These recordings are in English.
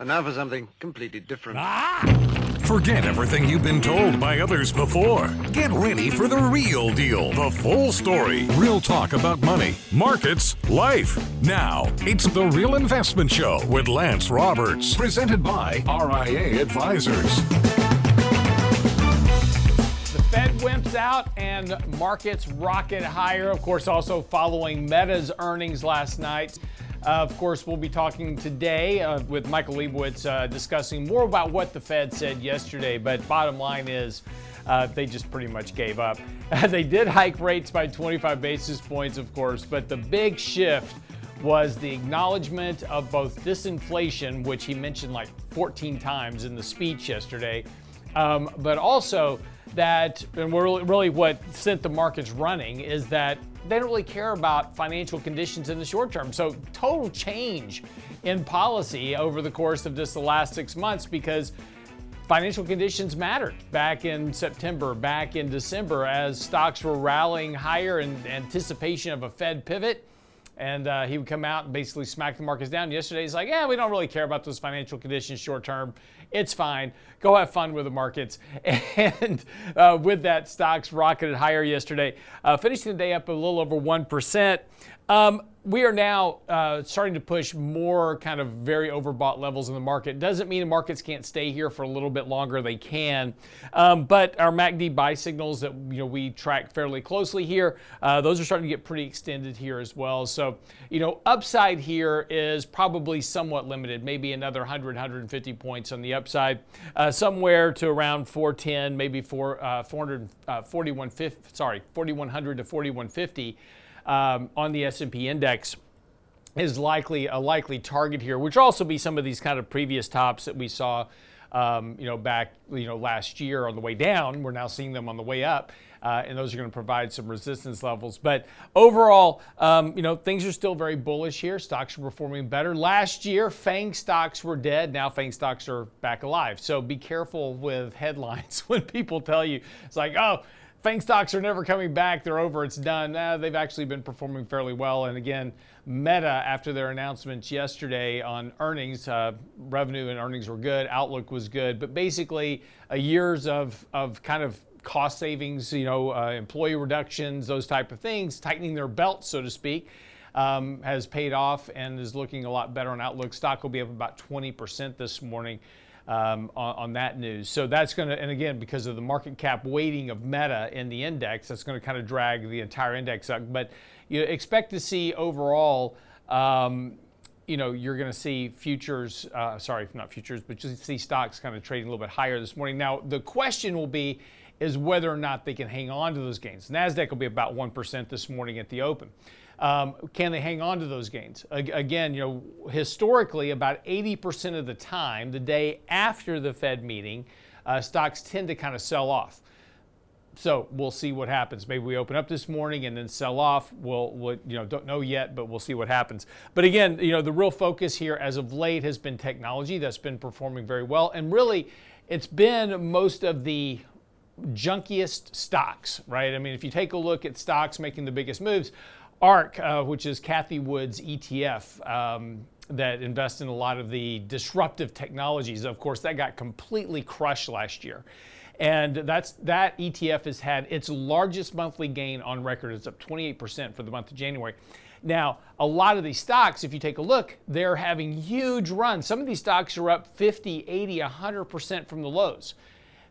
And now for something completely different. Ah! Forget everything you've been told by others before. Get ready for the real deal, the full story, real talk about money, markets, life. Now, it's the Real Investment Show with Lance Roberts, presented by RIA Advisors. The Fed wimps out and markets rocket higher. Of course, also following Meta's earnings last night. Uh, of course, we'll be talking today uh, with Michael Lebowitz uh, discussing more about what the Fed said yesterday. But bottom line is, uh, they just pretty much gave up. they did hike rates by 25 basis points, of course, but the big shift was the acknowledgement of both disinflation, which he mentioned like 14 times in the speech yesterday, um, but also that, and really what sent the markets running is that they don't really care about financial conditions in the short term. So, total change in policy over the course of just the last six months because financial conditions mattered back in September, back in December, as stocks were rallying higher in anticipation of a Fed pivot. And uh, he would come out and basically smack the markets down. Yesterday, he's like, Yeah, we don't really care about those financial conditions short term. It's fine. Go have fun with the markets. And uh, with that, stocks rocketed higher yesterday, uh, finishing the day up a little over 1%. Um, we are now uh, starting to push more kind of very overbought levels in the market. Doesn't mean the markets can't stay here for a little bit longer. They can, um, but our MACD buy signals that you know we track fairly closely here, uh, those are starting to get pretty extended here as well. So you know, upside here is probably somewhat limited. Maybe another 100, 150 points on the upside, uh, somewhere to around 410, maybe 4 uh, 400, uh, 4150. Sorry, 4100 to 4150 um, on the S&P index is likely a likely target here, which also be some of these kind of previous tops that we saw, um, you know, back you know last year on the way down. We're now seeing them on the way up. Uh, and those are going to provide some resistance levels. But overall, um, you know, things are still very bullish here. Stocks are performing better. Last year, FANG stocks were dead. Now FANG stocks are back alive. So be careful with headlines when people tell you it's like, oh, FANG stocks are never coming back. They're over. It's done. Uh, they've actually been performing fairly well. And again, Meta, after their announcements yesterday on earnings, uh, revenue and earnings were good. Outlook was good. But basically, a years of, of kind of cost savings, you know, uh, employee reductions, those type of things, tightening their belt, so to speak, um, has paid off and is looking a lot better on Outlook. Stock will be up about 20% this morning um, on, on, that news. So that's going to, and again, because of the market cap weighting of Meta in the index, that's going to kind of drag the entire index up. But you expect to see overall. Um, you know, you're going to see futures, uh, sorry, not futures, but just see stocks kind of trading a little bit higher this morning. Now, the question will be is whether or not they can hang on to those gains. NASDAQ will be about 1% this morning at the open. Um, can they hang on to those gains? Again, you know, historically, about 80% of the time, the day after the Fed meeting, uh, stocks tend to kind of sell off. So we'll see what happens. Maybe we open up this morning and then sell off. We'll, we'll, you know, don't know yet, but we'll see what happens. But again, you know, the real focus here as of late has been technology that's been performing very well, and really, it's been most of the junkiest stocks, right? I mean, if you take a look at stocks making the biggest moves, ARK, uh, which is Cathie Wood's ETF um, that invests in a lot of the disruptive technologies. Of course, that got completely crushed last year. And that's that ETF has had its largest monthly gain on record. It's up 28% for the month of January. Now, a lot of these stocks, if you take a look, they're having huge runs. Some of these stocks are up 50, 80, 100% from the lows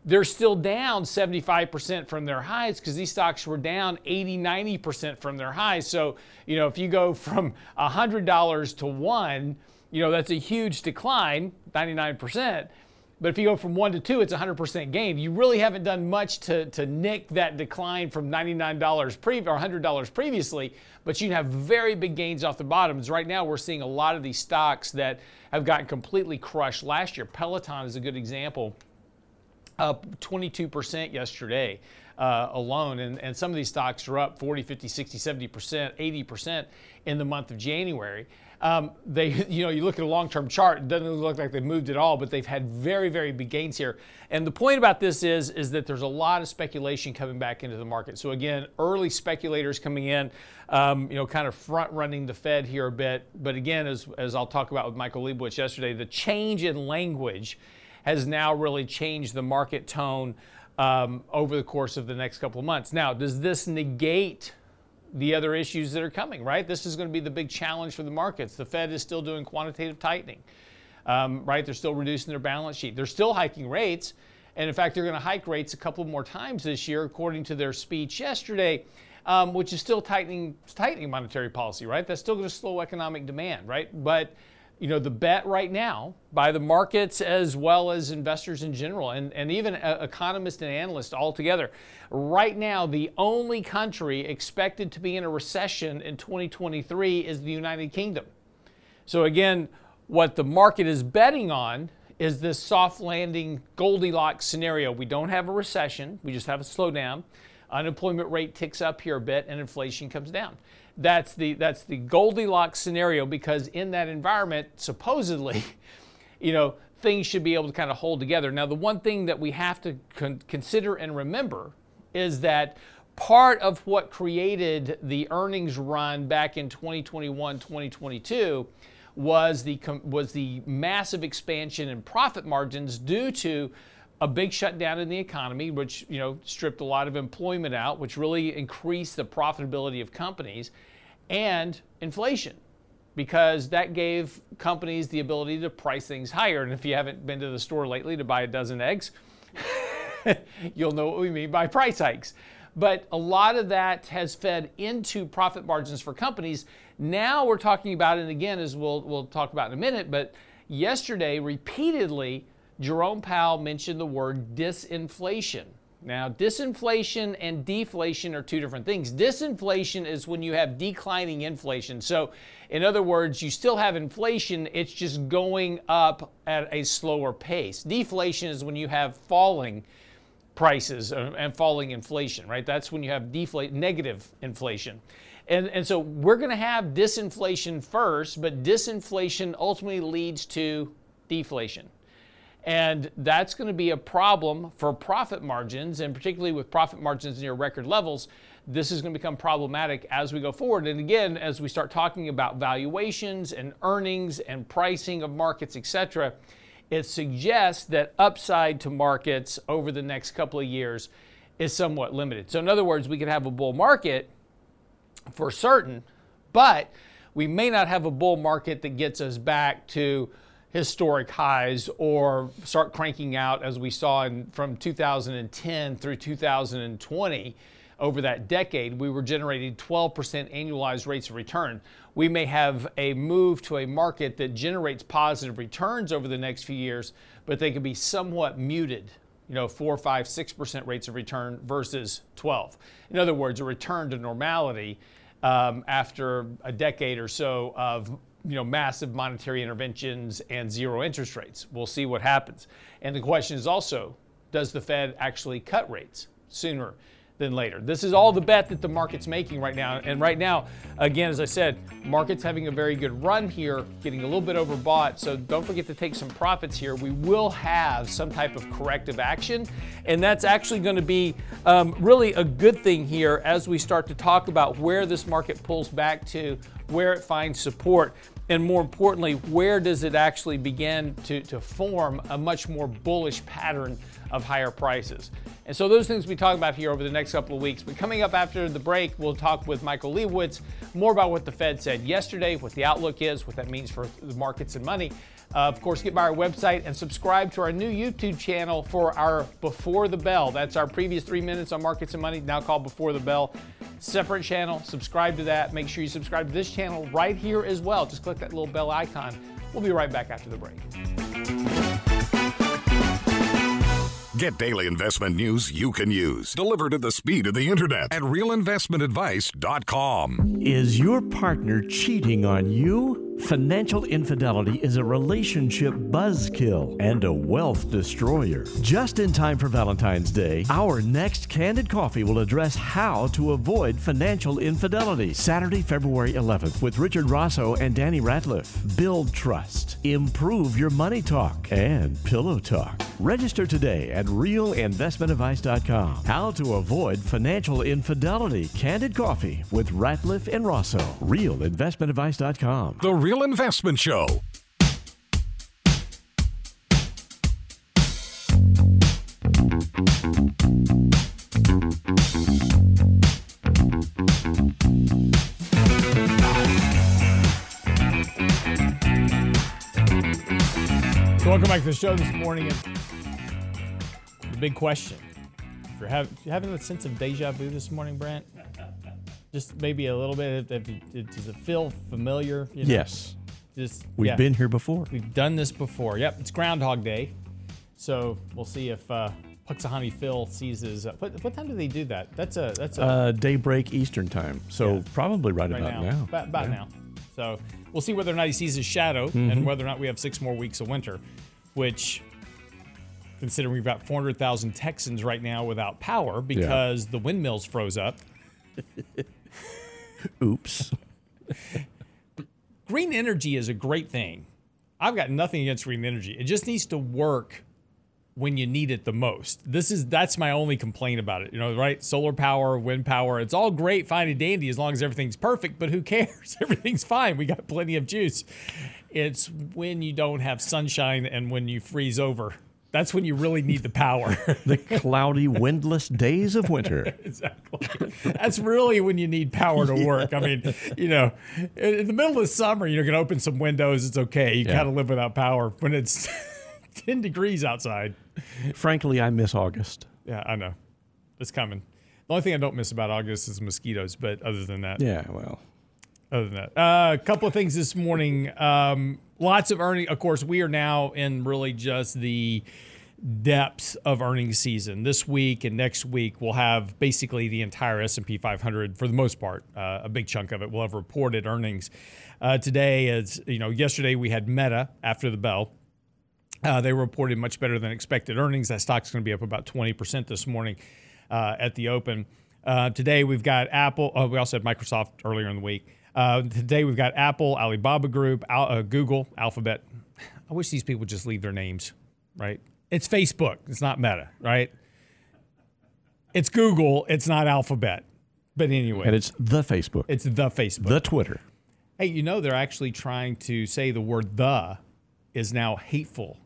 they're still down 75% from their highs because these stocks were down 80, 90% from their highs. So, you know, if you go from $100 to one, you know, that's a huge decline, 99%. But if you go from one to two, it's 100% gain. You really haven't done much to, to nick that decline from $99 pre- or $100 previously, but you have very big gains off the bottoms. Right now, we're seeing a lot of these stocks that have gotten completely crushed last year. Peloton is a good example up 22% yesterday uh, alone. And, and some of these stocks are up 40, 50, 60, 70%, 80% in the month of January. Um, they, you know, you look at a long-term chart, it doesn't look like they've moved at all, but they've had very, very big gains here. And the point about this is, is that there's a lot of speculation coming back into the market. So again, early speculators coming in, um, you know, kind of front-running the Fed here a bit. But again, as, as I'll talk about with Michael Lebowitz yesterday, the change in language has now really changed the market tone um, over the course of the next couple of months. Now, does this negate the other issues that are coming, right? This is going to be the big challenge for the markets. The Fed is still doing quantitative tightening, um, right? They're still reducing their balance sheet. They're still hiking rates. And in fact, they're going to hike rates a couple more times this year, according to their speech yesterday, um, which is still tightening, tightening monetary policy, right? That's still going to slow economic demand, right? But you know, the bet right now by the markets as well as investors in general, and, and even uh, economists and analysts all together. Right now, the only country expected to be in a recession in 2023 is the United Kingdom. So, again, what the market is betting on is this soft landing Goldilocks scenario. We don't have a recession, we just have a slowdown. Unemployment rate ticks up here a bit, and inflation comes down that's the that's the Goldilocks scenario because in that environment, supposedly, you know, things should be able to kind of hold together. Now, the one thing that we have to con- consider and remember is that part of what created the earnings run back in 2021, 2022 was the was the massive expansion in profit margins due to a big shutdown in the economy, which you know stripped a lot of employment out, which really increased the profitability of companies and inflation because that gave companies the ability to price things higher. And if you haven't been to the store lately to buy a dozen eggs, you'll know what we mean by price hikes. But a lot of that has fed into profit margins for companies. Now we're talking about, and again, as we'll, we'll talk about in a minute, but yesterday, repeatedly, Jerome Powell mentioned the word disinflation. Now, disinflation and deflation are two different things. Disinflation is when you have declining inflation. So, in other words, you still have inflation, it's just going up at a slower pace. Deflation is when you have falling prices uh, and falling inflation, right? That's when you have negative inflation. And, and so we're going to have disinflation first, but disinflation ultimately leads to deflation. And that's going to be a problem for profit margins, and particularly with profit margins near record levels, this is going to become problematic as we go forward. And again, as we start talking about valuations and earnings and pricing of markets, et cetera, it suggests that upside to markets over the next couple of years is somewhat limited. So, in other words, we could have a bull market for certain, but we may not have a bull market that gets us back to historic highs or start cranking out as we saw in, from 2010 through 2020 over that decade we were generating 12% annualized rates of return. We may have a move to a market that generates positive returns over the next few years but they could be somewhat muted you know 4 5 6% rates of return versus 12 in other words a return to normality um, after a decade or so of you know, massive monetary interventions and zero interest rates. We'll see what happens. And the question is also, does the Fed actually cut rates sooner than later? This is all the bet that the market's making right now. And right now, again, as I said, market's having a very good run here, getting a little bit overbought. So don't forget to take some profits here. We will have some type of corrective action. And that's actually going to be um, really a good thing here as we start to talk about where this market pulls back to where it finds support, and more importantly, where does it actually begin to, to form a much more bullish pattern of higher prices. And so those things we talk about here over the next couple of weeks. But coming up after the break, we'll talk with Michael Lebowitz more about what the Fed said yesterday, what the outlook is, what that means for the markets and money. Uh, of course, get by our website and subscribe to our new YouTube channel for our Before the Bell. That's our previous three minutes on markets and money, now called Before the Bell. Separate channel. Subscribe to that. Make sure you subscribe to this channel right here as well. Just click that little bell icon. We'll be right back after the break. Get daily investment news you can use, delivered at the speed of the internet at realinvestmentadvice.com. Is your partner cheating on you? Financial infidelity is a relationship buzzkill and a wealth destroyer. Just in time for Valentine's Day, our next Candid Coffee will address how to avoid financial infidelity. Saturday, February 11th, with Richard Rosso and Danny Ratliff. Build trust, improve your money talk, and pillow talk. Register today at realinvestmentadvice.com. How to avoid financial infidelity. Candid Coffee with Ratliff and Rosso. Realinvestmentadvice.com. The Real Investment Show. Welcome back to the show this morning. The big question: If you're having, you having a sense of deja vu this morning, Brent, just maybe a little bit. If, if, does it feel familiar? you know? Yes, Just we've yeah. been here before. We've done this before. Yep, it's Groundhog Day. So we'll see if uh, Punxsutawney Phil sees his. Uh, what, what time do they do that? That's a that's a Uh, daybreak Eastern time, so Yeah. probably right, right about now. now. About, about Yeah. now. So we'll see whether or not he sees his shadow Mm-hmm. and whether or not we have six more weeks of winter, which, considering we've got 400,000 Texans right now without power because the windmills froze up. Oops. Green energy is a great thing. I've got nothing against green energy. It just needs to work when you need it the most. This is that's my only complaint about it. You know, right? Solar power, wind power, it's all great, fine and dandy as long as everything's perfect, but who cares? Everything's fine. We got plenty of juice. It's when you don't have sunshine and when you freeze over. That's when you really need the power. the cloudy, windless days of winter. exactly. That's really when you need power to work. I mean, you know, in the middle of summer, you can open some windows. It's okay. You Yeah. kind of live without power when it's 10 degrees outside. Frankly, I miss August. Yeah, I know. It's coming. The only thing I don't miss about August is mosquitoes, but other than that, Yeah, well, other than that, uh, a couple of things this morning. Um, lots of earning. Of course, we are now in really just the depths of earnings season. This week and next week, we'll have basically the entire S&P 500 for the most part. Uh, a big chunk of it will have reported earnings. Uh, today, is you know, yesterday we had Meta after the bell. Uh, they reported much better than expected earnings. That stock's going to be up about 20% this morning uh, at the open. Uh, today we've got Apple. Oh, we also had Microsoft earlier in the week. Uh, today we've got Apple, Alibaba Group, Al- uh, Google, Alphabet. I wish these people would just leave their names, right? It's Facebook. It's not Meta, right? It's Google. It's not Alphabet. But anyway, and it's the Facebook, it's the Facebook. the Twitter. Hey, you know they're actually trying to say the word "the" is now hateful.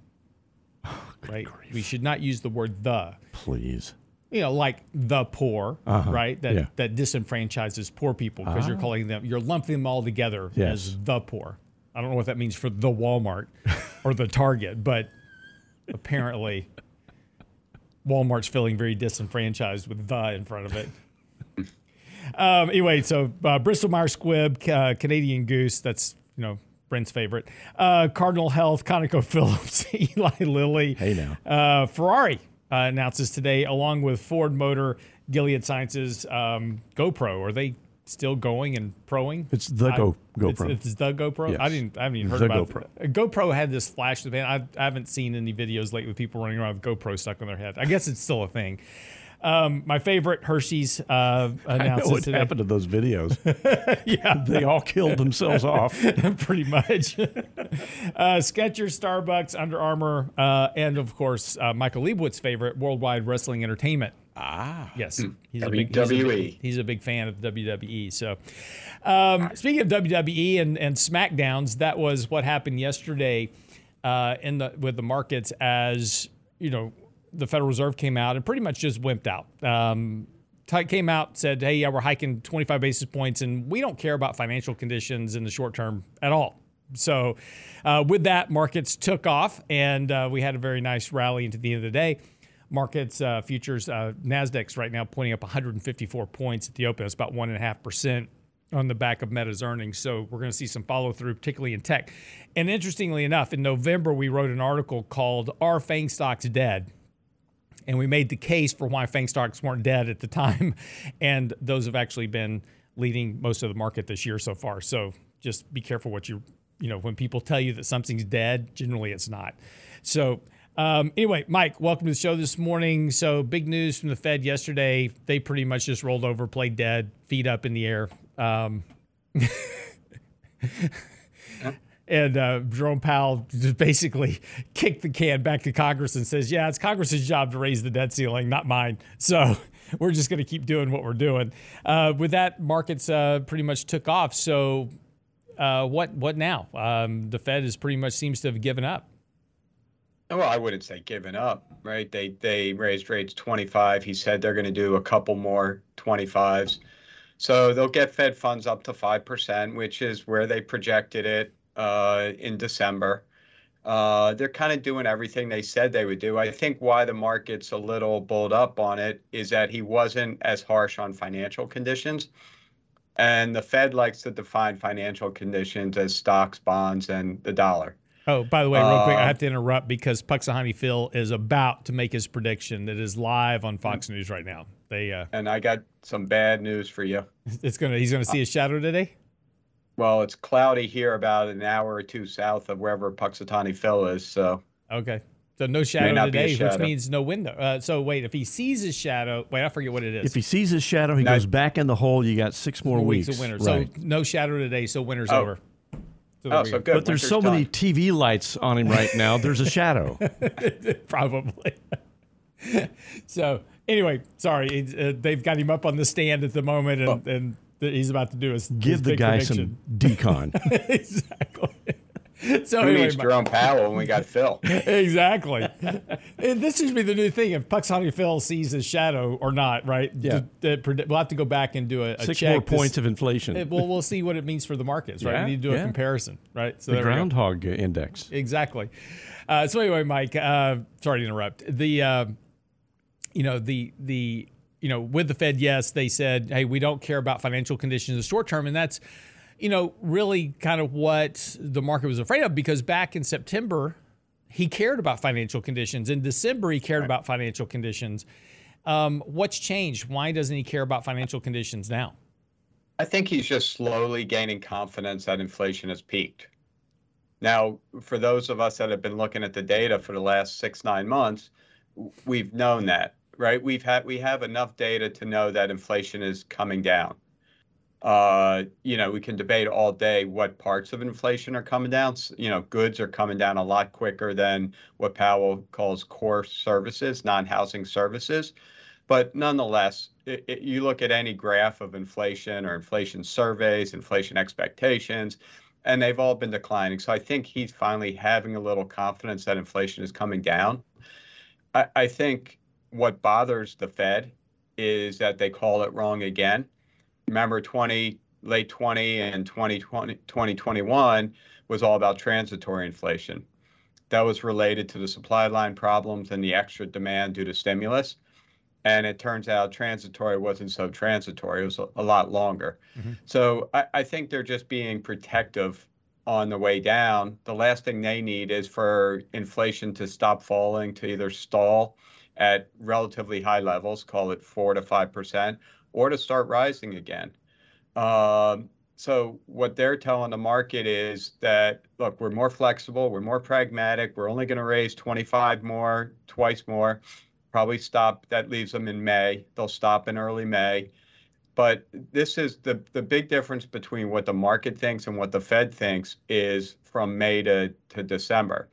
right? We should not use the word "the." Please. You know, like the poor, right? That yeah. that disenfranchises poor people because you're calling them, you're lumping them all together Yes. as the poor. I don't know what that means for the Walmart or the Target, but apparently Walmart's feeling very disenfranchised with the in front of it. Um, anyway, so uh, Bristol Myers Squibb, uh, Canadian Goose, that's, you know, Brent's favorite. Uh, Cardinal Health, ConocoPhillips, Eli Lilly. Hey, now. Uh, Ferrari uh, announces today, along with Ford Motor, Gilead Sciences, um, GoPro. Are they still going and proing? It's the I- Go It's, GoPro. it's the GoPro. Yes. I didn't. I haven't even heard The about GoPro. it. GoPro had this flash event. I, I haven't seen any videos lately with people running around with GoPro stuck on their head. I guess it's still a thing. Um, my favorite Hershey's uh, I know announces what today. happened to those videos. yeah, they all killed themselves off. pretty much. uh, Skechers, Starbucks, Under Armour, uh, and of course uh, Michael Lebowitz' favorite, Worldwide Wrestling Entertainment. Ah. Yes, he's a big he's a WWE. big, he's a big fan of WWE. So, um, speaking of WWE and, and SmackDowns, that was what happened yesterday uh, in the with the markets as you know the Federal Reserve came out and pretty much just wimped out. Um, came out said, "Hey, yeah, we're hiking 25 basis points, and we don't care about financial conditions in the short term at all." So, uh, with that, markets took off, and uh, we had a very nice rally into the end of the day. Markets uh, futures uh, Nasdaq's right now pointing up 154 points at the open. It's about one and a half percent on the back of Meta's earnings. So we're going to see some follow through, particularly in tech. And interestingly enough, in November we wrote an article called "Are Fang Stocks Dead?" And we made the case for why FANG stocks weren't dead at the time, and those have actually been leading most of the market this year so far. So just be careful what you you know, when people tell you that something's dead, generally it's not. So, um, anyway, Mike, welcome to the show this morning. So, big news from the Fed yesterday. They pretty much just rolled over, played dead, feet up in the air. Um, and uh, Jerome Powell just basically kicked the can back to Congress and says, "Yeah, it's Congress's job to raise the debt ceiling, not mine." So we're just going to keep doing what we're doing. Uh, with that, markets uh, pretty much took off. So uh, what what now? Um, the Fed is pretty much seems to have given up. Well, I wouldn't say given up, right? They they raised rates 25. He said they're going to do a couple more 25s. So they'll get Fed funds up to 5%, which is where they projected it uh, in December. Uh, they're kind of doing everything they said they would do. I think why the market's a little bulled up on it is that he wasn't as harsh on financial conditions. And the Fed likes to define financial conditions as stocks, bonds, and the dollar. Oh, by the way, real uh, quick, I have to interrupt because Punxsutawney Phil is about to make his prediction that is live on Fox News right now. They uh, and I got some bad news for you. It's gonna he's gonna see a shadow today. Well, it's cloudy here, about an hour or two south of wherever Punxsutawney Phil is. So okay, so no shadow today, shadow. which means no window. Uh, so wait, if he sees his shadow, wait, I forget what it is. If he sees his shadow, he no. goes back in the hole. You got six more weeks, weeks of winter. Right. So no shadow today. So winter's oh. over. So oh, so good. But there's so done. many TV lights on him right now. There's a shadow. Probably. so anyway, sorry, uh, they've got him up on the stand at the moment, and, oh. and he's about to do is give the guy prediction. some decon. exactly. So Who anyway, needs Jerome Powell when we got Phil? exactly. and this should be the new thing. If Punxsutawney Phil sees his shadow or not, right? Yeah. we'll have to go back and do a, a six check more points of inflation. It, well, we'll see what it means for the markets, right? Yeah, we need to do yeah. a comparison, right? So the groundhog index. Exactly. Uh, so anyway, Mike, uh, sorry to interrupt. The uh, you know the the you know, with the Fed, yes, they said, hey, we don't care about financial conditions in the short term. And that's, you know, really kind of what the market was afraid of because back in September, he cared about financial conditions. In December, he cared right. about financial conditions. Um, what's changed? Why doesn't he care about financial conditions now? I think he's just slowly gaining confidence that inflation has peaked. Now, for those of us that have been looking at the data for the last six, nine months, we've known that right? We've had we have enough data to know that inflation is coming down. Uh, you know, we can debate all day what parts of inflation are coming down. You know, goods are coming down a lot quicker than what Powell calls core services, non-housing services. But nonetheless, it, it, you look at any graph of inflation or inflation surveys, inflation expectations, and they've all been declining. So I think he's finally having a little confidence that inflation is coming down. I, I think what bothers the Fed is that they call it wrong again. Remember, 20 late 20 and 2020 2021 was all about transitory inflation. That was related to the supply line problems and the extra demand due to stimulus. And it turns out transitory wasn't so transitory, it was a, a lot longer. Mm-hmm. So I, I think they're just being protective on the way down. The last thing they need is for inflation to stop falling, to either stall at relatively high levels, call it four to five percent, or to start rising again. Um, so what they're telling the market is that look, we're more flexible, we're more pragmatic, we're only going to raise 25 more, twice more, probably stop. That leaves them in May. They'll stop in early May. But this is the the big difference between what the market thinks and what the Fed thinks is from May to, to December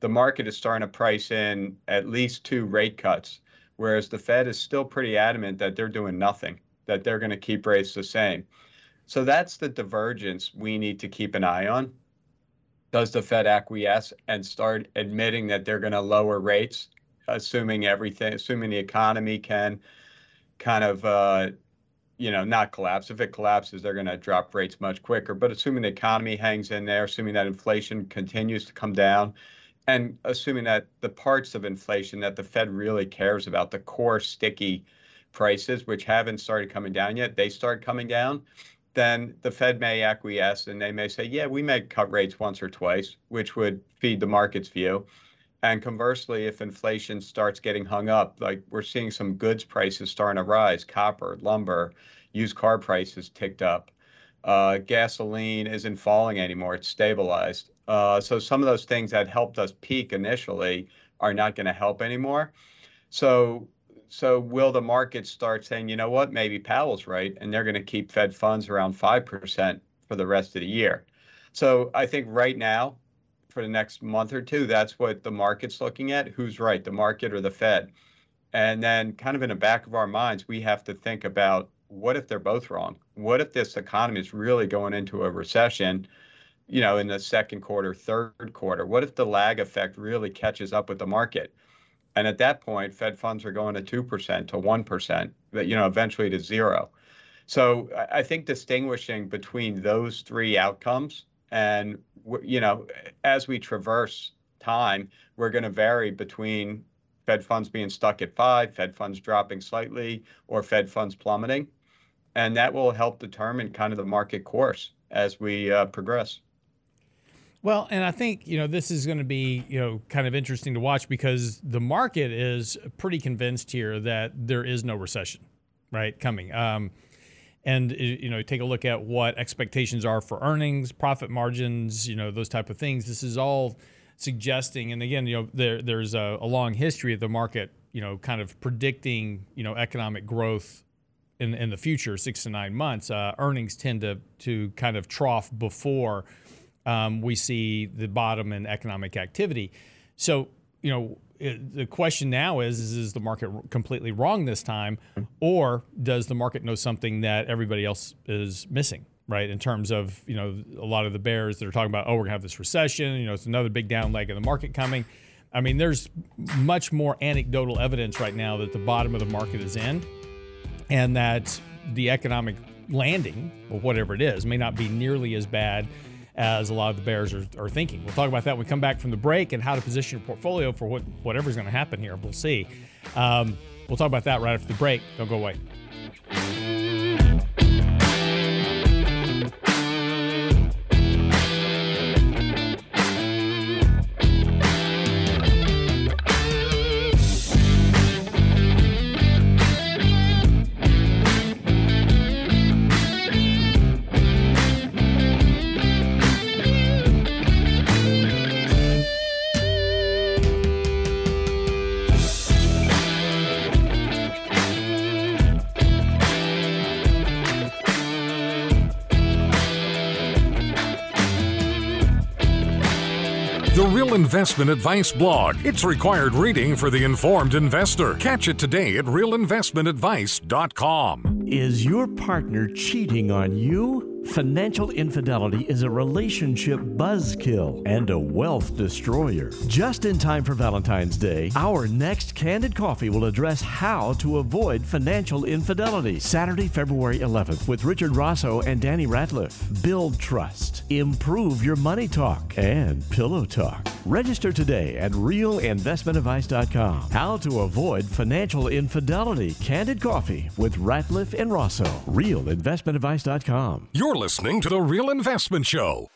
the market is starting to price in at least two rate cuts, whereas the Fed is still pretty adamant that they're doing nothing, that they're going to keep rates the same. So that's the divergence we need to keep an eye on. Does the Fed acquiesce and start admitting that they're going to lower rates, assuming everything, assuming the economy can kind of, uh, you know, not collapse. If it collapses, they're going to drop rates much quicker. But assuming the economy hangs in there, assuming that inflation continues to come down, and assuming that the parts of inflation that the Fed really cares about, the core sticky prices, which haven't started coming down yet, they start coming down, then the Fed may acquiesce and they may say, yeah, we may cut rates once or twice, which would feed the market's view. And conversely, if inflation starts getting hung up, like we're seeing some goods prices starting to rise, copper, lumber, used car prices ticked up. Uh, gasoline isn't falling anymore; it's stabilized. Uh, so some of those things that helped us peak initially are not going to help anymore. So so will the market start saying, you know what, maybe Powell's right, and they're going to keep Fed funds around five percent for the rest of the year? So I think right now, for the next month or two, that's what the market's looking at. Who's right, the market or the Fed? And then, kind of in the back of our minds, we have to think about what if they're both wrong? What if this economy is really going into a recession? You know, in the second quarter, third quarter. What if the lag effect really catches up with the market? And at that point, Fed funds are going to 2% to 1%, but, you know, eventually to zero. So I think distinguishing between those three outcomes and, you know, as we traverse time, we're going to vary between Fed funds being stuck at five, Fed funds dropping slightly, or Fed funds plummeting. And that will help determine kind of the market course as we uh, progress. Well, and I think you know this is going to be you know kind of interesting to watch because the market is pretty convinced here that there is no recession, right, coming. Um, and you know take a look at what expectations are for earnings, profit margins, you know those type of things. This is all suggesting, and again, you know there there's a, a long history of the market, you know, kind of predicting you know economic growth in in the future, six to nine months. Uh, earnings tend to to kind of trough before um, we see the bottom in economic activity. So, you know, it, the question now is, is is the market completely wrong this time, or does the market know something that everybody else is missing? Right, in terms of you know a lot of the bears that are talking about, oh, we're gonna have this recession. You know, it's another big down leg of the market coming. I mean, there's much more anecdotal evidence right now that the bottom of the market is in, and that the economic landing, or whatever it is, may not be nearly as bad as a lot of the bears are, are thinking. We'll talk about that when we come back from the break and how to position your portfolio for what whatever's going to happen here. We'll see. Um, we'll talk about that right after the break. Don't go away. Investment Advice blog. It's required reading for the informed investor. Catch it today at realinvestmentadvice.com. Is your partner cheating on you? Financial infidelity is a relationship buzzkill and a wealth destroyer. Just in time for Valentine's Day, our next Candid Coffee will address how to avoid financial infidelity. Saturday, February 11th, with Richard Rosso and Danny Ratliff. Build trust, improve your money talk, and pillow talk. Register today at realinvestmentadvice.com. How to avoid financial infidelity. Candid Coffee with Ratliff and Rosso. Realinvestmentadvice.com. You're listening to The Real Investment Show.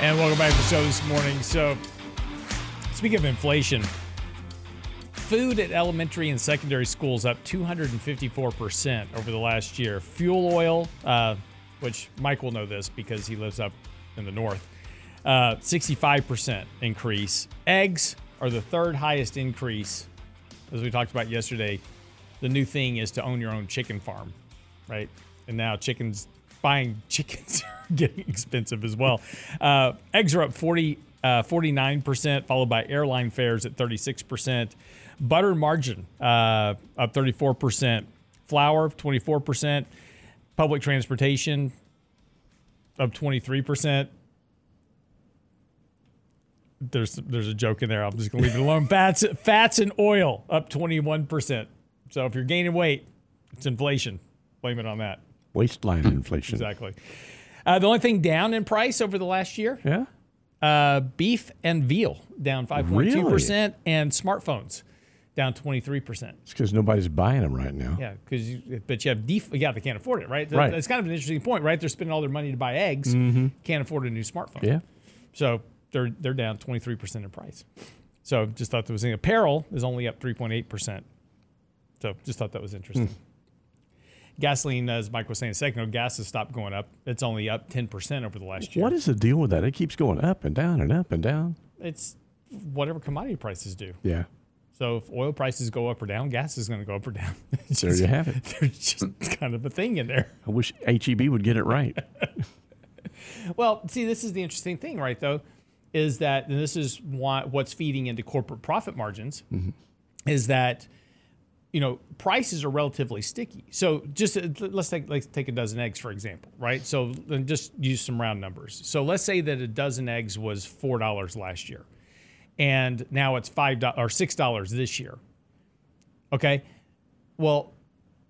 And welcome back to the show this morning. So, speaking of inflation, food at elementary and secondary schools up 254% over the last year. Fuel oil, uh, which Mike will know this because he lives up in the north, uh, 65% increase. Eggs are the third highest increase. As we talked about yesterday, the new thing is to own your own chicken farm, right? And now chickens, buying chickens are getting expensive as well. Uh, eggs are up 40, uh, 49%, followed by airline fares at 36%. Butter margin uh, up 34%. Flour 24%. Public transportation up 23%. There's there's a joke in there. I'm just gonna leave it alone. Fats fats and oil up 21%. So if you're gaining weight, it's inflation. Blame it on that. Waistline inflation. Exactly. Uh, the only thing down in price over the last year, Yeah. uh, beef and veal down 5.2%, and smartphones down 23%. It's because nobody's buying them right now. Yeah, because but you have def- yeah they can't afford it, right? Right. It's kind of an interesting point, right? They're spending all their money to buy eggs, mm-hmm. can't afford a new smartphone. Yeah. So they're they're down 23% in price. So just thought that was in apparel is only up 3.8%. So just thought that was interesting. Hmm. Gasoline, as Mike was saying a second ago, gas has stopped going up. It's only up 10% over the last year. What is the deal with that? It keeps going up and down and up and down. It's whatever commodity prices do. Yeah. So if oil prices go up or down, gas is going to go up or down. It's There you have it. There's just kind of a thing in there. I wish HEB would get it right. Well, see, this is the interesting thing, right? Though, is that and this is why, what's feeding into corporate profit margins, is that you know prices are relatively sticky. So just uh, let's take let's take a dozen eggs for example, right? So then just use some round numbers. So let's say that a dozen eggs was four dollars last year, and now it's five or six dollars this year. Okay, well,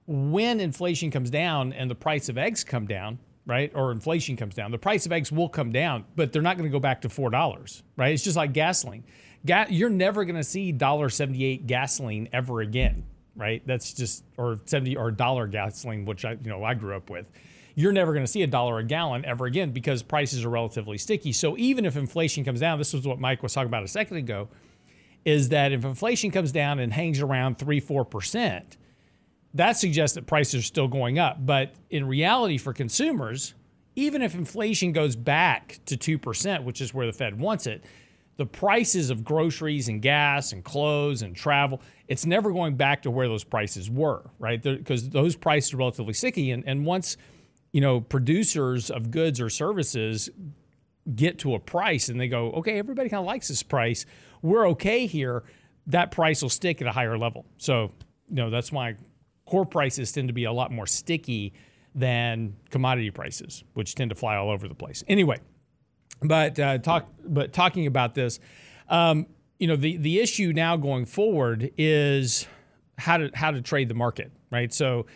when inflation comes down and the price of eggs come down, right, or inflation comes down, the price of eggs will come down, but they're not going to go back to four dollars, right? It's just like gasoline. Ga- you're never going to see dollar seventy eight gasoline ever again, right? That's just or seventy or dollar gasoline, which I you know I grew up with. You're never going to see a dollar a gallon ever again because prices are relatively sticky. So even if inflation comes down, this was what Mike was talking about a second ago, is that if inflation comes down and hangs around three four percent that suggests that prices are still going up. But in reality, for consumers, even if inflation goes back to 2%, which is where the Fed wants it, the prices of groceries and gas and clothes and travel, it's never going back to where those prices were, right? Because those prices are relatively sticky. And, and once, you know, producers of goods or services get to a price and they go, okay, everybody kind of likes this price. We're okay here. That price will stick at a higher level. So, you know, that's why core prices tend to be a lot more sticky than commodity prices, which tend to fly all over the place. Anyway, but uh, talk, but talking about this, um, you know, the the issue now going forward is how to how to trade the market, right? So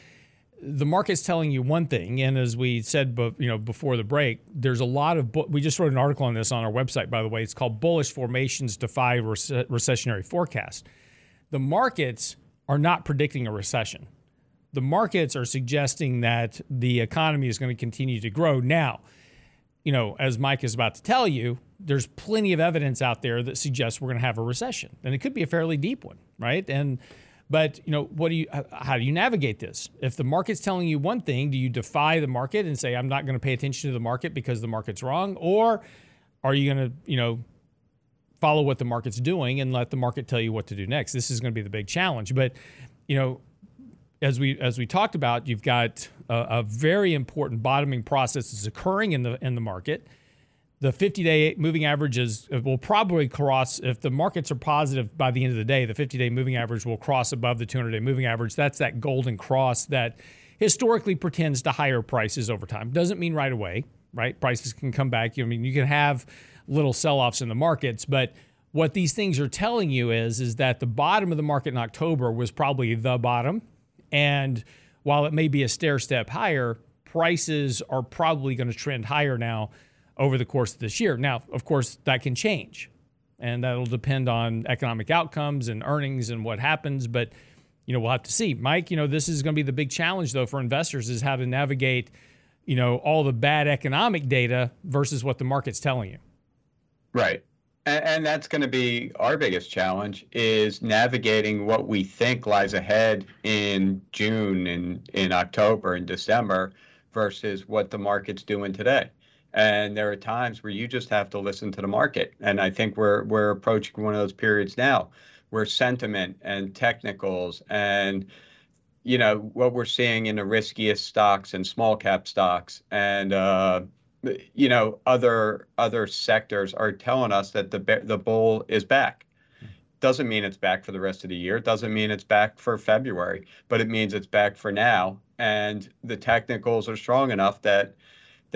the market's telling you one thing, and as we said, bu- you know, before the break, there's a lot of. Bu- we just wrote an article on this on our website, by the way. It's called "Bullish Formations Defy Rece- Recessionary Forecast." The markets are not predicting a recession. The markets are suggesting that the economy is going to continue to grow. Now, you know, as Mike is about to tell you, there's plenty of evidence out there that suggests we're going to have a recession, and it could be a fairly deep one, right? And but you know, what do you? How do you navigate this? If the market's telling you one thing, do you defy the market and say I'm not going to pay attention to the market because the market's wrong, or are you going to, you know, follow what the market's doing and let the market tell you what to do next? This is going to be the big challenge. But you know, as we as we talked about, you've got a, a very important bottoming process that's occurring in the in the market. The 50-day moving average is uh, will probably cross if the markets are positive by the end of the day. The 50-day moving average will cross above the 200-day moving average. That's that golden cross that historically pretends to higher prices over time. Doesn't mean right away, right? Prices can come back. I mean, you can have little sell-offs in the markets, but what these things are telling you is is that the bottom of the market in October was probably the bottom and while it may be a stair step higher, prices are probably going to trend higher now over the course of this year. Now, of course, that can change, and that'll depend on economic outcomes and earnings and what happens. But you know, we'll have to see. Mike, you know, this is going to be the big challenge though for investors is how to navigate, you know, all the bad economic data versus what the market's telling you. Right. And, that's going to be our biggest challenge is navigating what we think lies ahead in June and in October and December versus what the market's doing today. And there are times where you just have to listen to the market. And I think we're we're approaching one of those periods now where sentiment and technicals and you know what we're seeing in the riskiest stocks and small cap stocks and uh, you know other other sectors are telling us that the the bull is back. Doesn't mean it's back for the rest of the year. Doesn't mean it's back for february but it means it's back for now. And the technicals are strong enough that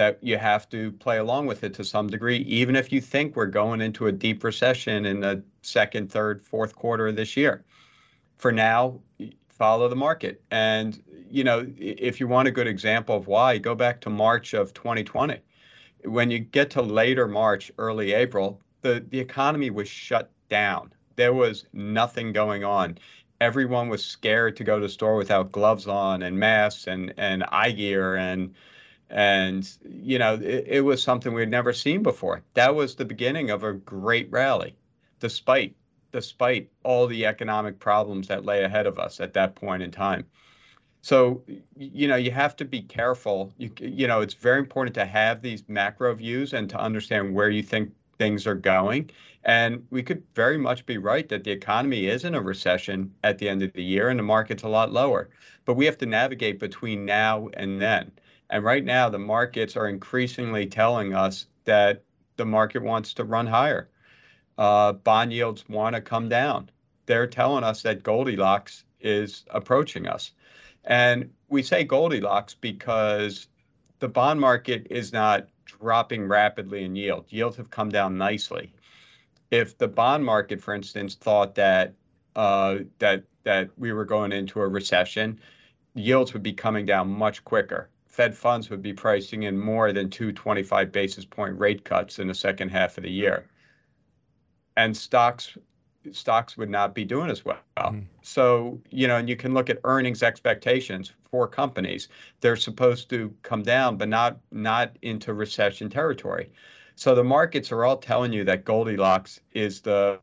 that you have to play along with it to some degree even if you think we're going into a deep recession in the second third fourth quarter of this year for now follow the market and you know if you want a good example of why go back to march of 2020 when you get to later March, early April, the, the economy was shut down. there was nothing going on. Everyone was scared to go to the store without gloves on and masks and and eye gear and and you know it, it was something we had never seen before. That was the beginning of a great rally, despite despite all the economic problems that lay ahead of us at that point in time. So, you know, you have to be careful. You, you know, it's very important to have these macro views and to understand where you think things are going. And we could very much be right that the economy is in a recession at the end of the year and the market's a lot lower. But we have to navigate between now and then. And right now, the markets are increasingly telling us that the market wants to run higher. Uh, bond yields want to come down. They're telling us that Goldilocks is approaching us. And we say Goldilocks because the bond market is not dropping rapidly in yield. Yields have come down nicely. If the bond market, for instance, thought that uh, that that we were going into a recession, yields would be coming down much quicker. Fed funds would be pricing in more than two 25 basis point rate cuts in the second half of the year. And stocks stocks would not be doing as well. Mm. So, you know, and you can look at earnings expectations for companies. They're supposed to come down, but not not into recession territory. So the markets are all telling you that Goldilocks is the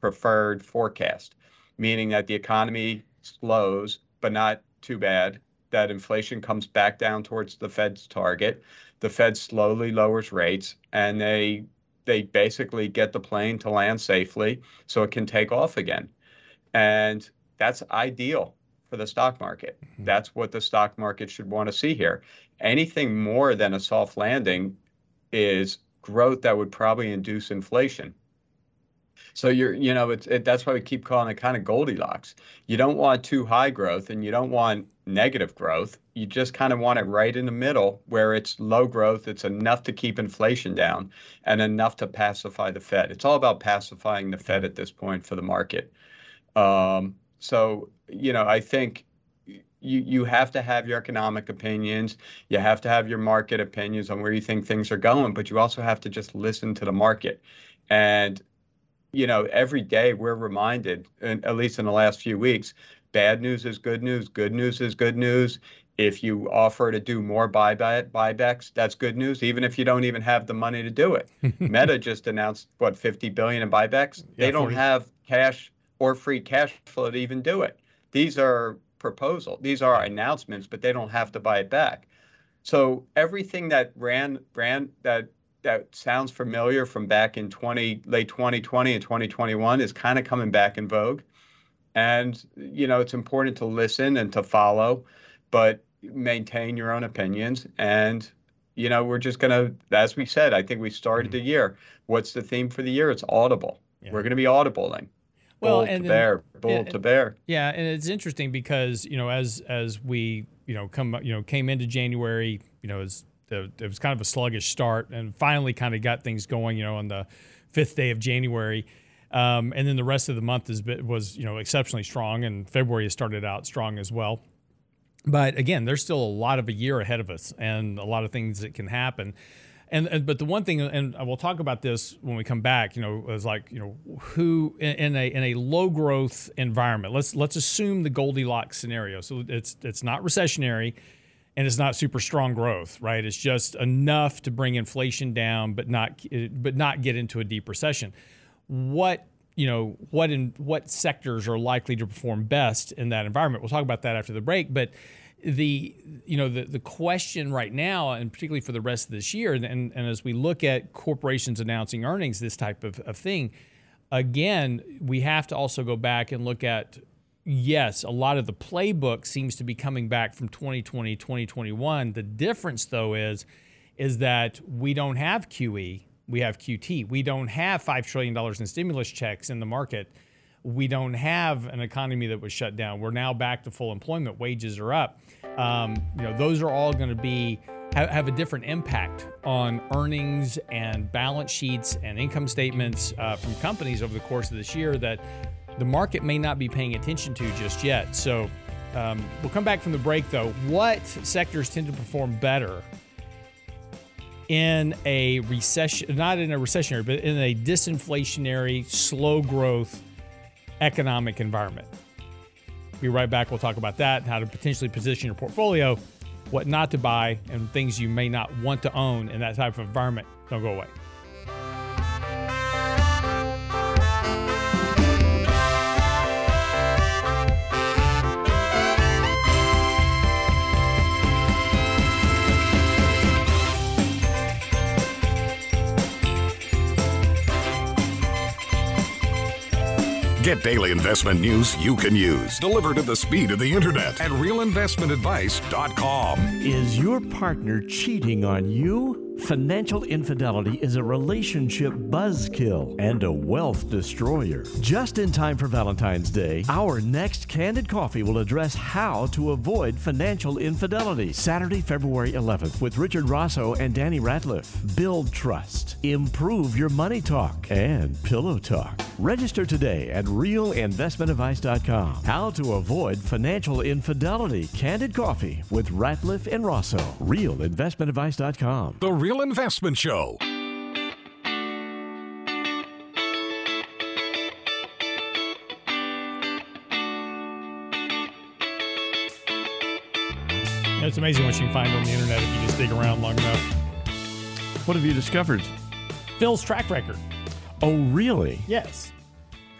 preferred forecast, meaning that the economy slows, but not too bad, that inflation comes back down towards the Fed's target. The Fed slowly lowers rates and they they basically get the plane to land safely so it can take off again. And that's ideal for the stock market. Mm-hmm. That's what the stock market should want to see here. Anything more than a soft landing is growth that would probably induce inflation. So you're, you know, it's it, that's why we keep calling it kind of Goldilocks. You don't want too high growth, and you don't want negative growth. You just kind of want it right in the middle, where it's low growth. It's enough to keep inflation down, and enough to pacify the Fed. It's all about pacifying the Fed at this point for the market. Um, so you know, I think you you have to have your economic opinions you have to have your market opinions on where you think things are going but you also have to just listen to the market and you know, every day we're reminded, at least in the last few weeks, bad news is good news, good news is good news. If you offer to do more buyback buybacks, that's good news, even if you don't even have the money to do it. Meta just announced what 50 billion in buybacks. Yeah, they don't 40. have cash or free cash flow to even do it. These are proposal. These are announcements, but they don't have to buy it back. So everything that ran ran that that sounds familiar from back in 20 late 2020 and 2021 is kind of coming back in vogue and you know it's important to listen and to follow but maintain your own opinions and you know we're just going to as we said i think we started mm-hmm. the year what's the theme for the year it's audible yeah. we're going to be audibling well, and to bear, bull to bear. Yeah, and it's interesting because you know as as we you know come you know came into January, you know as it was kind of a sluggish start and finally kind of got things going, you know, on the fifth day of January. Um, and then the rest of the month is, was, you know, exceptionally strong, and February has started out strong as well. But again, there's still a lot of a year ahead of us, and a lot of things that can happen. And, and, but the one thing, and we'll talk about this when we come back. You know, is like you know who in a in a low growth environment. Let's let's assume the Goldilocks scenario. So it's it's not recessionary and it's not super strong growth, right? It's just enough to bring inflation down, but not but not get into a deep recession. What you know what in what sectors are likely to perform best in that environment? We'll talk about that after the break, but the you know the the question right now and particularly for the rest of this year and, and, as we look at corporations announcing earnings this type of, of thing again we have to also go back and look at yes, a lot of the playbook seems to be coming back from 2020, 2021. The difference, though, is is that we don't have QE, we have QT. We don't have five trillion dollars in stimulus checks in the market. We don't have an economy that was shut down. We're now back to full employment. Wages are up. Um, you know, those are all going to be have, a different impact on earnings and balance sheets and income statements uh, from companies over the course of this year that the market may not be paying attention to just yet. So um, we'll come back from the break though. What sectors tend to perform better in a recession, not in a recessionary, but in a disinflationary, slow growth economic environment. Be right back. We'll talk about that, how to potentially position your portfolio, what not to buy, and things you may not want to own in that type of environment. Don't go away. Get daily investment news you can use, delivered at the speed of the internet at realinvestmentadvice.com. Is your partner cheating on you? Financial infidelity is a relationship buzzkill and a wealth destroyer. Just in time for Valentine's Day, our next Candid Coffee will address how to avoid financial infidelity. Saturday, February 11th, with Richard Rosso and Danny Ratliff. Build trust, improve your money talk, and pillow talk. Register today at realinvestmentadvice.com. How to avoid financial infidelity. Candid Coffee with Ratliff and Rosso. Realinvestmentadvice.com. The Real Investment Show. It's amazing what you can find on the internet if you just dig around long enough. What have you discovered? Phil's track record. Oh, really? Yes.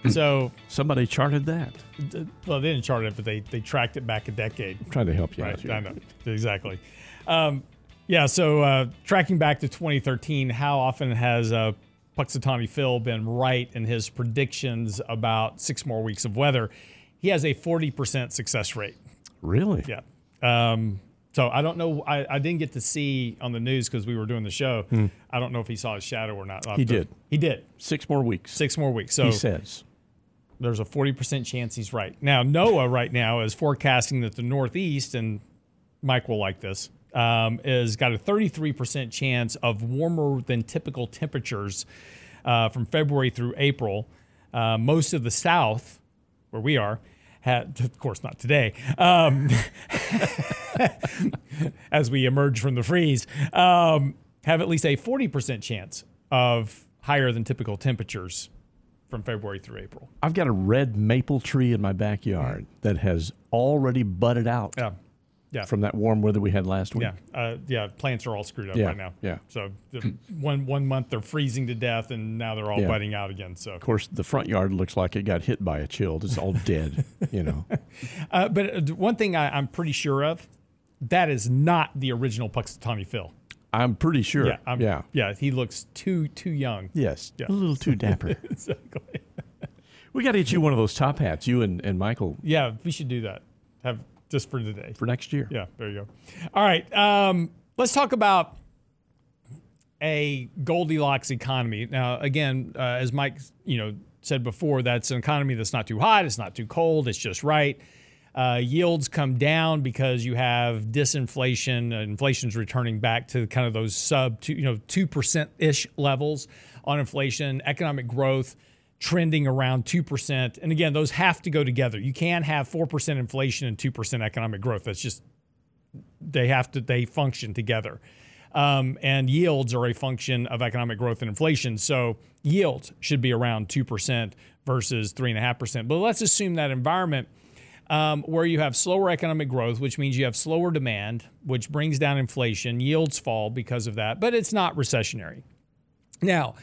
So, Somebody charted that. d- well, they didn't chart it, but they, they tracked it back a decade. I'm trying to help you Right, out here. I know exactly. Um, yeah, so uh, tracking back to 2013, how often has uh, Punxsutawney Phil been right in his predictions about six more weeks of weather? He has a 40% success rate. Really? Yeah. Um, so I don't know. I, I didn't get to see on the news because we were doing the show. I don't know if he saw his shadow or not. He did. He did. Six more weeks. Six more weeks. So he says. there's a 40% chance he's right. Now, NOAA right now is forecasting that the Northeast, and Mike will like this, um, is got a 33% chance of warmer than typical temperatures uh, from February through April. Uh, most of the South, where we are, had, of course, not today, um, as we emerge from the freeze, um, have at least a 40% chance of higher than typical temperatures from February through April. I've got a red maple tree in my backyard that has already budded out Yeah. Yeah. from that warm weather we had last week. yeah. Uh, yeah. Plants are all screwed up Yeah, right now. yeah. So the, one one month they're freezing to death, and now they're all Yeah. budding out again. So, Of course, the front yard looks like it got hit by a chill. It's all dead, you know. uh, but uh, one thing I, I'm pretty sure of, that is not the original Punxsutawney Phil. I'm pretty sure. Yeah. I'm, yeah. Yeah. He looks too too young. Yes. Yeah. A little too dapper. exactly. we got to get you one of those top hats, you and, and Michael, Yeah. We should do that. Have just for today. for next year. Yeah, there you go. All right, um, let's talk about a Goldilocks economy. Now, again, uh, as Mike, you know, said before, that's an economy that's not too hot, it's not too cold, it's just right. Uh, yields come down because you have disinflation. Uh, inflation's returning back to kind of those sub two, you know, two percent ish levels on inflation. Economic growth trending around 2%. And again, those have to go together. You can't have 4% inflation and 2% economic growth. That's just, they have to, they function together. Um, and yields are a function of economic growth and inflation. So yields should be around 2% versus 3.5%. But let's assume that environment um, where you have slower economic growth, which means you have slower demand, which brings down inflation. Yields fall because of that, but it's not recessionary. Now,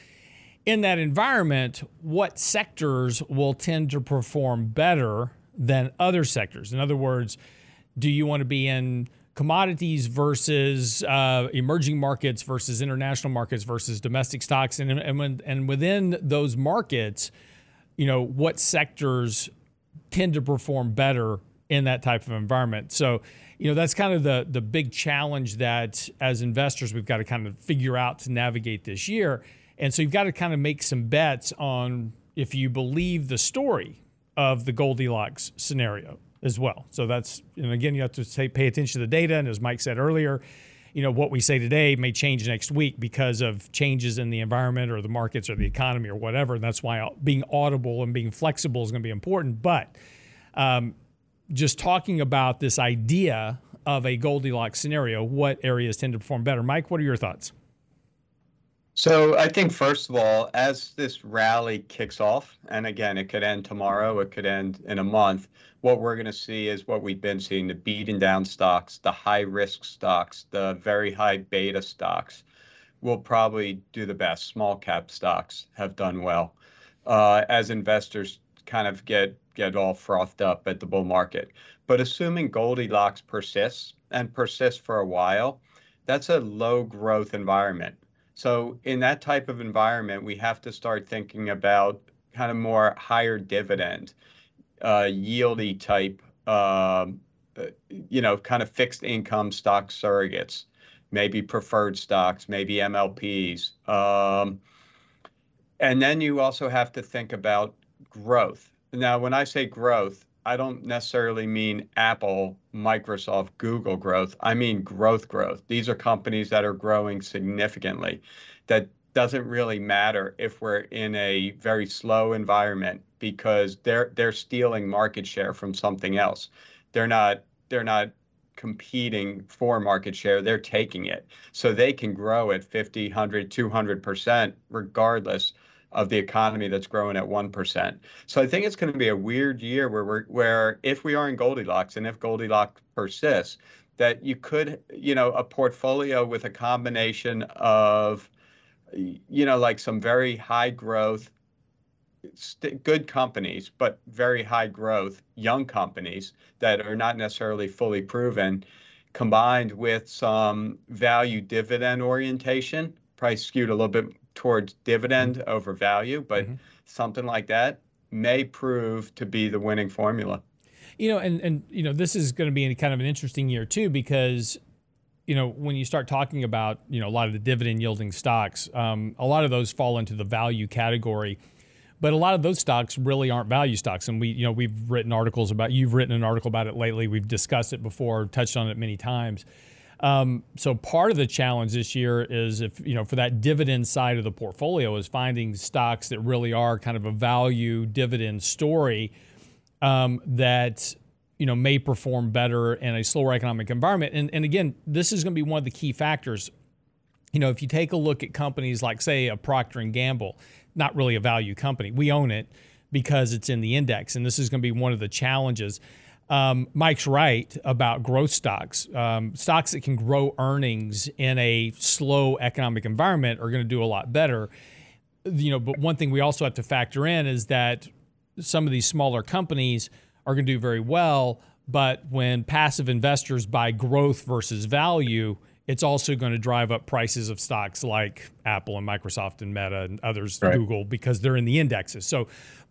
in that environment, what sectors will tend to perform better than other sectors? In other words, do you want to be in commodities versus uh, emerging markets versus international markets versus domestic stocks? And, and, when, and within those markets, you know, what sectors tend to perform better in that type of environment. So, you know, that's kind of the the big challenge that as investors we've got to kind of figure out to navigate this year. And so you've got to kind of make some bets on if you believe the story of the Goldilocks scenario as well. So that's and again you have to say, pay attention to the data and as Mike said earlier, you know what we say today may change next week because of changes in the environment or the markets or the economy or whatever. And that's why being audible and being flexible is going to be important. But um, just talking about this idea of a Goldilocks scenario, what areas tend to perform better? Mike, what are your thoughts? So I think first of all, as this rally kicks off, and again, it could end tomorrow, it could end in a month. What we're going to see is what we've been seeing: the beaten down stocks, the high risk stocks, the very high beta stocks will probably do the best. Small cap stocks have done well uh, as investors kind of get get all frothed up at the bull market. But assuming Goldilocks persists and persists for a while, that's a low growth environment so in that type of environment, we have to start thinking about kind of more higher dividend, uh, yieldy type, uh, you know, kind of fixed income stock surrogates, maybe preferred stocks, maybe MLPs. Um, and then you also have to think about growth. Now, when I say growth, I don't necessarily mean Apple, Microsoft, Google growth. I mean growth growth. These are companies that are growing significantly. That doesn't really matter if we're in a very slow environment because they're they're stealing market share from something else. They're not they're not competing for market share, they're taking it. So they can grow at 50, 100, 200% regardless of the economy that's growing at 1%. So I think it's going to be a weird year where we're, where if we are in Goldilocks and if Goldilocks persists, that you could, you know, a portfolio with a combination of, you know, like some very high growth, st- good companies, but very high growth young companies that are not necessarily fully proven, combined with some value dividend orientation, price skewed a little bit towards dividend mm-hmm. over value, but mm-hmm. something like that may prove to be the winning formula. You know, and and you know, this is going to be kind of an interesting year too because you know when you start talking about you know a lot of the dividend yielding stocks, um, a lot of those fall into the value category. But a lot of those stocks really aren't value stocks, and we, you know, we've written articles about. You've written an article about it lately. We've discussed it before, touched on it many times. Um, so part of the challenge this year is if you know for that dividend side of the portfolio is finding stocks that really are kind of a value dividend story um, that you know may perform better in a slower economic environment. And and again, this is going to be one of the key factors. You know, if you take a look at companies like say a Procter and Gamble, not really a value company, we own it because it's in the index, and this is going to be one of the challenges um, Mike's right about growth stocks. Um, stocks that can grow earnings in a slow economic environment are going to do a lot better. You know, but one thing we also have to factor in is that some of these smaller companies are going to do very well, but when passive investors buy growth versus value, it's also going to drive up prices of stocks like Apple and Microsoft and Meta and others, right. Google, because they're in the indexes. So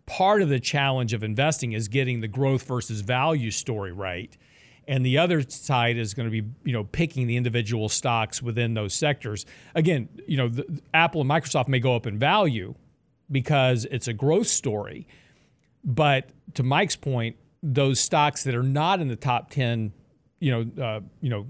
part of the challenge of investing is getting the growth versus value story right. And the other side is going to be, you know, picking the individual stocks within those sectors. Again, you know, the, Apple and Microsoft may go up in value because it's a growth story. But to Mike's point, those stocks that are not in the top 10, you know, uh, you know,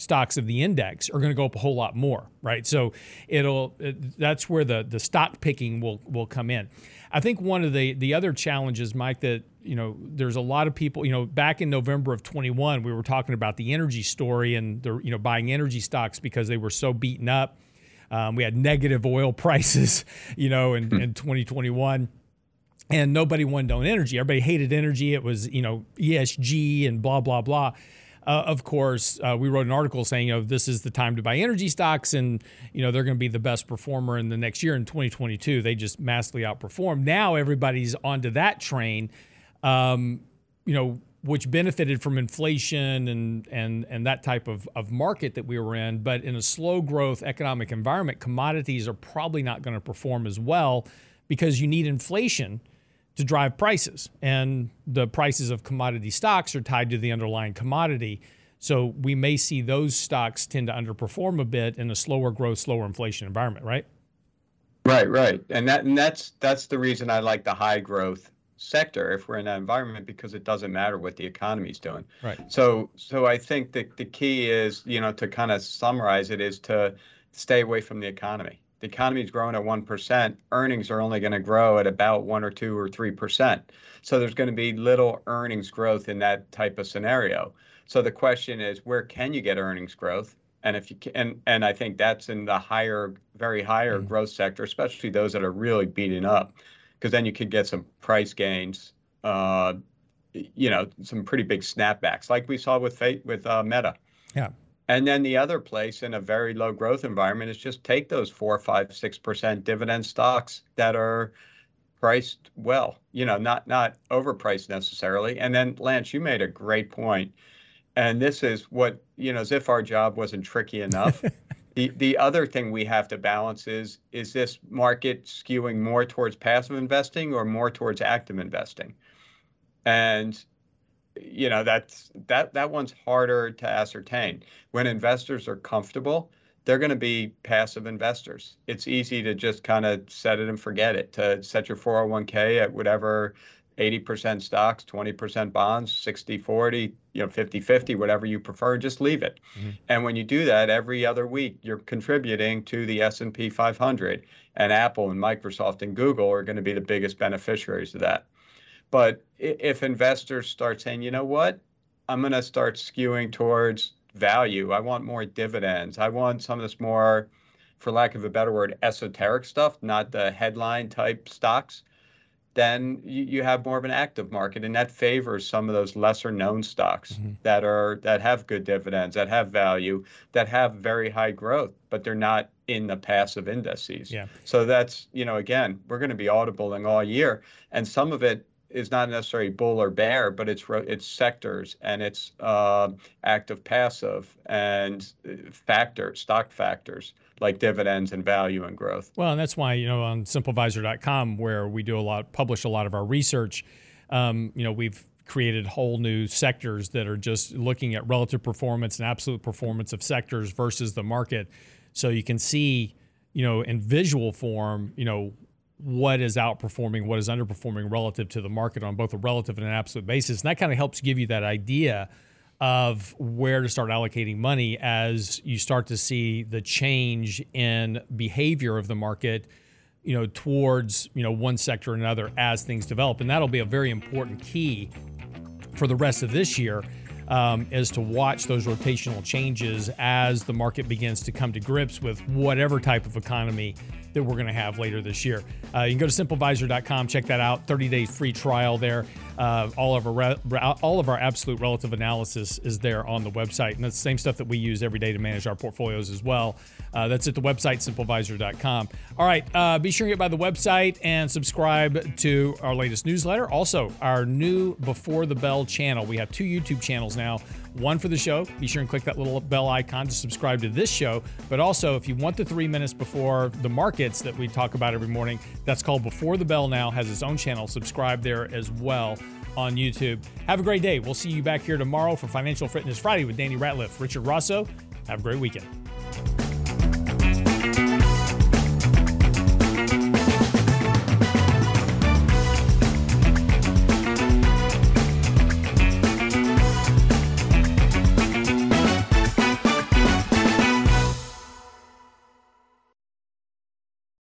stocks of the index are going to go up a whole lot more, right? So it'll it, that's where the the stock picking will will come in. I think one of the the other challenges, Mike, that you know, there's a lot of people. You know, back in November of 21, we were talking about the energy story and the you know buying energy stocks because they were so beaten up. Um, we had negative oil prices, you know, in, in 2021 and nobody wanted to own energy. Everybody hated energy. It was, you know, ESG and blah, blah, blah. Uh, of course, uh, we wrote an article saying, you know, this is the time to buy energy stocks, and you know they're going to be the best performer in the next year in 2022. They just massively outperformed. Now everybody's onto that train, um, you know, which benefited from inflation and and and that type of, of market that we were in. But in a slow growth economic environment, commodities are probably not going to perform as well because you need inflation to drive prices. And the prices of commodity stocks are tied to the underlying commodity. So we may see those stocks tend to underperform a bit in a slower growth, slower inflation environment, right? Right, right. And that and that's that's the reason I like the high growth sector if we're in that environment because it doesn't matter what the economy's doing. Right. So so I think that the key is, you know, to kind of summarize it is to stay away from the economy the economy is growing at 1%, earnings are only going to grow at about 1 or 2 or 3%. So there's going to be little earnings growth in that type of scenario. So the question is, where can you get earnings growth? And if you can, and, and I think that's in the higher, very higher mm-hmm. growth sector, especially those that are really beating up, because then you could get some price gains. Uh, you know, some pretty big snapbacks, like we saw with with uh, Meta. Yeah. And then the other place in a very low growth environment is just take those four, five, six percent dividend stocks that are priced well, you know, not not overpriced necessarily. And then Lance, you made a great point. And this is what, you know, as if our job wasn't tricky enough. the the other thing we have to balance is is this market skewing more towards passive investing or more towards active investing? And you know, that's that that one's harder to ascertain. When investors are comfortable, they're going to be passive investors. It's easy to just kind of set it and forget it, to set your 401k at whatever 80% stocks, 20% bonds, 60 40, you know, 50 50, whatever you prefer, just leave it. Mm-hmm. And when you do that every other week, you're contributing to the S&P 500 and Apple and Microsoft and Google are going to be the biggest beneficiaries of that. But if investors start saying, you know what, I'm going to start skewing towards value. I want more dividends. I want some of this more, for lack of a better word, esoteric stuff, not the headline type stocks. Then you, you have more of an active market, and that favors some of those lesser known stocks mm-hmm. that are that have good dividends, that have value, that have very high growth, but they're not in the passive indices. Yeah. So that's you know again, we're going to be audibling all year, and some of it is not necessarily bull or bear, but it's it's sectors and it's uh, active passive and uh, factor stock factors like dividends and value and growth. Well, and that's why you know on simplevisor.com where we do a lot, publish a lot of our research. Um, you know, we've created whole new sectors that are just looking at relative performance and absolute performance of sectors versus the market, so you can see you know in visual form you know what is outperforming, what is underperforming relative to the market on both a relative and an absolute basis. And that kind of helps give you that idea of where to start allocating money as you start to see the change in behavior of the market you know towards you know one sector or another as things develop and that'll be a very important key for the rest of this year um, is to watch those rotational changes as the market begins to come to grips with whatever type of economy that we're going to have later this year. Uh, you can go to simplevisor.com, check that out. 30 days free trial there. Uh, all of our re- all of our absolute relative analysis is there on the website, and that's the same stuff that we use every day to manage our portfolios as well. Uh, that's at the website simplevisor.com. All right, uh, be sure to get by the website and subscribe to our latest newsletter. Also, our new Before the Bell channel. We have two YouTube channels now one for the show. Be sure and click that little bell icon to subscribe to this show. But also, if you want the three minutes before the markets that we talk about every morning, that's called Before the Bell now, has its own channel. Subscribe there as well on YouTube. Have a great day. We'll see you back here tomorrow for Financial Fitness Friday with Danny Ratliff. Richard Rosso, have a great weekend.